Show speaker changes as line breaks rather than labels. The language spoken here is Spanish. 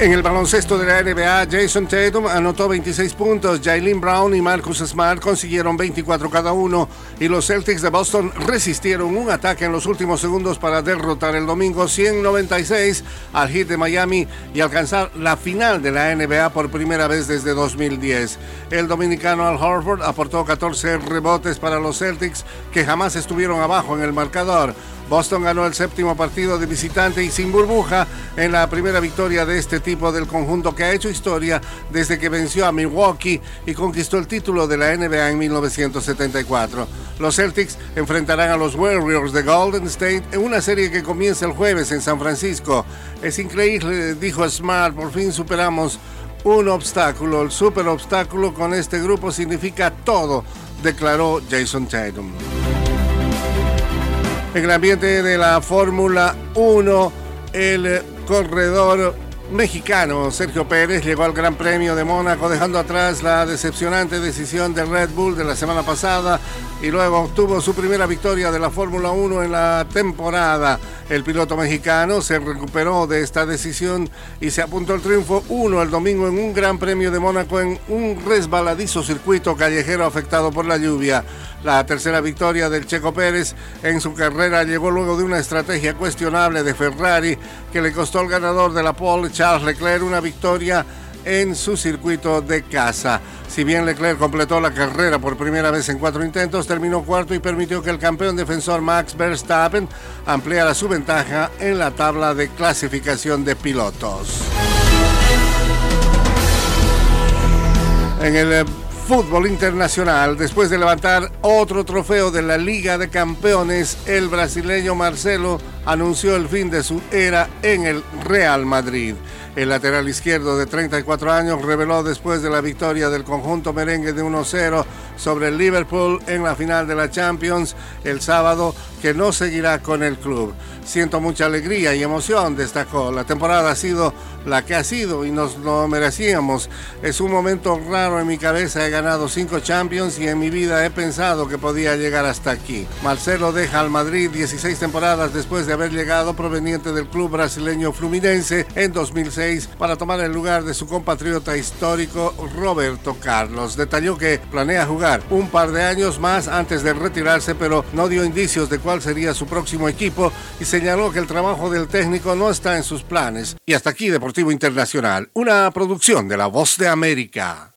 En el baloncesto de la NBA, Jason Tatum anotó 26 puntos, Jalen Brown y Marcus Smart consiguieron 24 cada uno y los Celtics de Boston resistieron un ataque en los últimos segundos para derrotar el domingo 196 al Heat de Miami y alcanzar la final de la NBA por primera vez desde 2010. El dominicano Al Horford aportó 14 rebotes para los Celtics que jamás estuvieron abajo en el marcador. Boston ganó el séptimo partido de visitante y sin burbuja en la primera victoria de este tipo del conjunto que ha hecho historia desde que venció a Milwaukee y conquistó el título de la NBA en 1974. Los Celtics enfrentarán a los Warriors de Golden State en una serie que comienza el jueves en San Francisco. Es increíble, dijo Smart, por fin superamos un obstáculo. El super obstáculo con este grupo significa todo, declaró Jason Tatum. En el ambiente de la Fórmula 1, el corredor mexicano Sergio Pérez llegó al Gran Premio de Mónaco dejando atrás la decepcionante decisión de Red Bull de la semana pasada y luego obtuvo su primera victoria de la Fórmula 1 en la temporada. El piloto mexicano se recuperó de esta decisión y se apuntó al triunfo 1 el domingo en un Gran Premio de Mónaco en un resbaladizo circuito callejero afectado por la lluvia. La tercera victoria del Checo Pérez en su carrera llegó luego de una estrategia cuestionable de Ferrari que le costó al ganador de la pole, Charles Leclerc, una victoria en su circuito de casa. Si bien Leclerc completó la carrera por primera vez en cuatro intentos, terminó cuarto y permitió que el campeón defensor Max Verstappen ampliara su ventaja en la tabla de clasificación de pilotos. En el fútbol internacional, después de levantar otro trofeo de la Liga de Campeones, el brasileño Marcelo anunció el fin de su era en el Real Madrid. El lateral izquierdo de 34 años reveló después de la victoria del conjunto merengue de 1-0 sobre el Liverpool en la final de la Champions el sábado que no seguirá con el club. Siento mucha alegría y emoción, destacó. La temporada ha sido la que ha sido y nos lo merecíamos. Es un momento raro en mi cabeza. He ganado cinco Champions y en mi vida he pensado que podía llegar hasta aquí. Marcelo deja al Madrid 16 temporadas después de haber llegado proveniente del club brasileño Fluminense en 2006 para tomar el lugar de su compatriota histórico Roberto Carlos. Detalló que planea jugar un par de años más antes de retirarse, pero no dio indicios de cuál sería su próximo equipo y señaló que el trabajo del técnico no está en sus planes. Y hasta aquí Deportivo Internacional, una producción de La Voz de América.